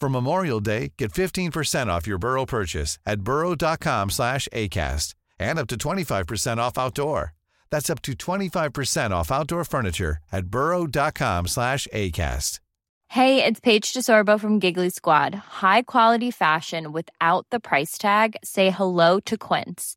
For Memorial Day, get 15% off your Burrow purchase at burrow.com slash ACAST and up to 25% off outdoor. That's up to 25% off outdoor furniture at burrow.com slash ACAST. Hey, it's Paige DeSorbo from Giggly Squad. High quality fashion without the price tag. Say hello to Quince.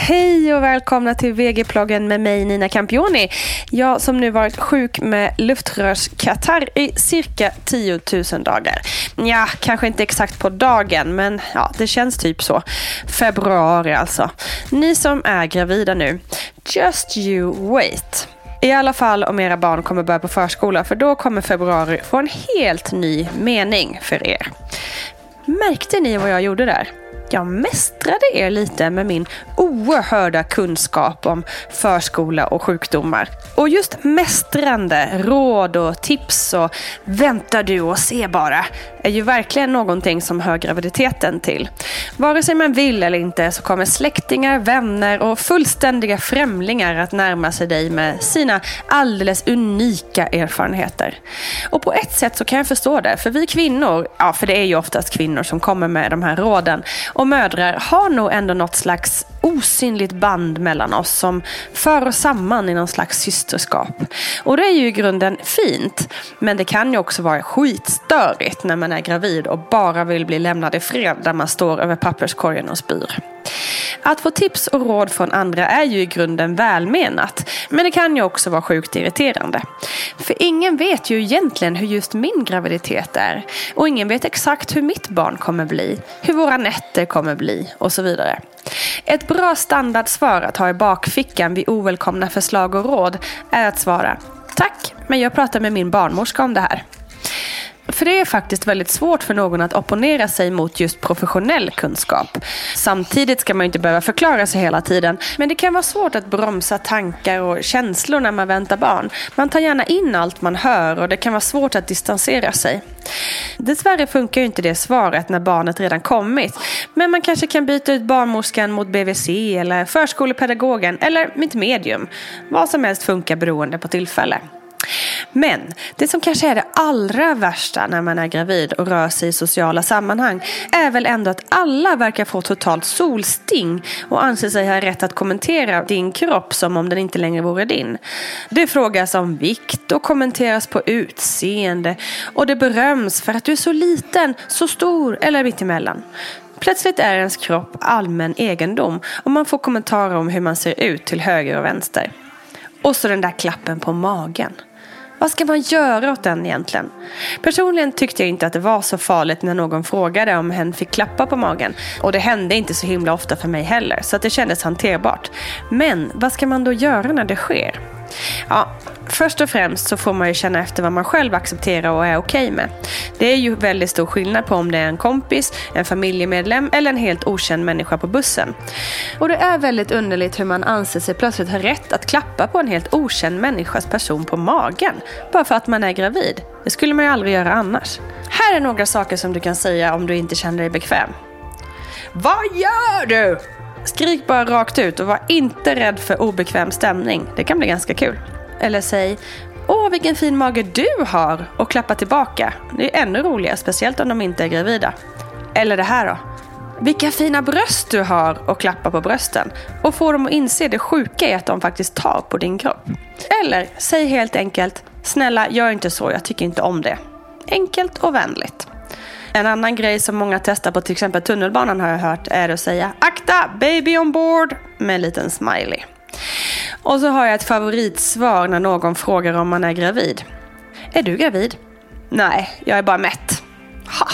Hej och välkomna till VG-ploggen med mig Nina Campioni. Jag som nu varit sjuk med luftrörskatarr i cirka 10 000 dagar. Ja, kanske inte exakt på dagen, men ja, det känns typ så. Februari alltså. Ni som är gravida nu, just you wait. I alla fall om era barn kommer börja på förskola, för då kommer februari få en helt ny mening för er. Märkte ni vad jag gjorde där? Jag mästrade er lite med min oerhörda kunskap om förskola och sjukdomar. Och just mästrande, råd och tips och vänta du och se bara är ju verkligen någonting som hör graviditeten till. Vare sig man vill eller inte så kommer släktingar, vänner och fullständiga främlingar att närma sig dig med sina alldeles unika erfarenheter. Och på ett sätt så kan jag förstå det, för vi kvinnor, ja för det är ju oftast kvinnor som kommer med de här råden, och mödrar har nog ändå något slags osynligt band mellan oss som för oss samman i någon slags systerskap. Och det är ju i grunden fint, men det kan ju också vara skitstörigt när man är gravid och bara vill bli lämnad i fred där man står över papperskorgen och spyr. Att få tips och råd från andra är ju i grunden välmenat, men det kan ju också vara sjukt irriterande. För ingen vet ju egentligen hur just min graviditet är. Och ingen vet exakt hur mitt barn kommer bli, hur våra nätter kommer bli och så vidare. Ett bra standardsvar att ha i bakfickan vid ovälkomna förslag och råd är att svara Tack, men jag pratar med min barnmorska om det här. För det är faktiskt väldigt svårt för någon att opponera sig mot just professionell kunskap. Samtidigt ska man inte behöva förklara sig hela tiden. Men det kan vara svårt att bromsa tankar och känslor när man väntar barn. Man tar gärna in allt man hör och det kan vara svårt att distansera sig. Dessvärre funkar ju inte det svaret när barnet redan kommit. Men man kanske kan byta ut barnmorskan mot BVC eller förskolepedagogen eller mitt medium. Vad som helst funkar beroende på tillfälle. Men det som kanske är det allra värsta när man är gravid och rör sig i sociala sammanhang är väl ändå att alla verkar få totalt solsting och anser sig ha rätt att kommentera din kropp som om den inte längre vore din. Det frågas om vikt och kommenteras på utseende och det beröms för att du är så liten, så stor eller mittemellan. Plötsligt är ens kropp allmän egendom och man får kommentarer om hur man ser ut till höger och vänster. Och så den där klappen på magen. Vad ska man göra åt den egentligen? Personligen tyckte jag inte att det var så farligt när någon frågade om hen fick klappa på magen. Och det hände inte så himla ofta för mig heller, så att det kändes hanterbart. Men vad ska man då göra när det sker? Ja, först och främst så får man ju känna efter vad man själv accepterar och är okej okay med. Det är ju väldigt stor skillnad på om det är en kompis, en familjemedlem eller en helt okänd människa på bussen. Och det är väldigt underligt hur man anser sig plötsligt ha rätt att klappa på en helt okänd människas person på magen. Bara för att man är gravid. Det skulle man ju aldrig göra annars. Här är några saker som du kan säga om du inte känner dig bekväm. Vad gör du? Skrik bara rakt ut och var inte rädd för obekväm stämning. Det kan bli ganska kul. Eller säg Åh, vilken fin mage du har! Och klappa tillbaka. Det är ännu roligare, speciellt om de inte är gravida. Eller det här då. Vilka fina bröst du har och klappa på brösten. Och få dem att inse det sjuka i att de faktiskt tar på din kropp. Eller säg helt enkelt Snälla, gör inte så. Jag tycker inte om det. Enkelt och vänligt. En annan grej som många testar på till exempel tunnelbanan har jag hört är att säga akta, baby on board med en liten smiley. Och så har jag ett favoritsvar när någon frågar om man är gravid. Är du gravid? Nej, jag är bara mätt. Ha!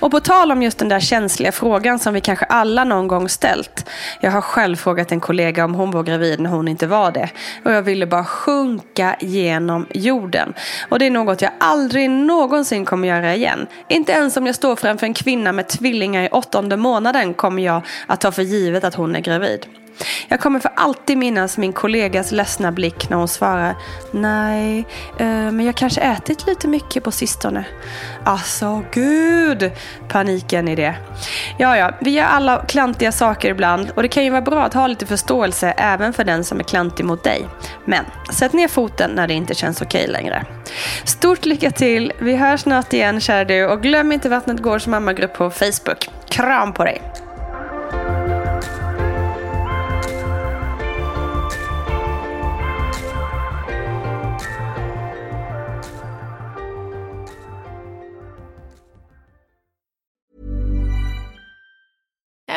Och på tal om just den där känsliga frågan som vi kanske alla någon gång ställt. Jag har själv frågat en kollega om hon var gravid när hon inte var det. Och jag ville bara sjunka genom jorden. Och det är något jag aldrig någonsin kommer göra igen. Inte ens om jag står framför en kvinna med tvillingar i åttonde månaden kommer jag att ta för givet att hon är gravid. Jag kommer för alltid minnas min kollegas ledsna blick när hon svarar Nej, eh, men jag kanske ätit lite mycket på sistone. Alltså gud, paniken i det. Ja, ja, vi gör alla klantiga saker ibland och det kan ju vara bra att ha lite förståelse även för den som är klantig mot dig. Men sätt ner foten när det inte känns okej längre. Stort lycka till, vi hörs snart igen kära du och glöm inte Vattnet Gårds mammagrupp på Facebook. Kram på dig!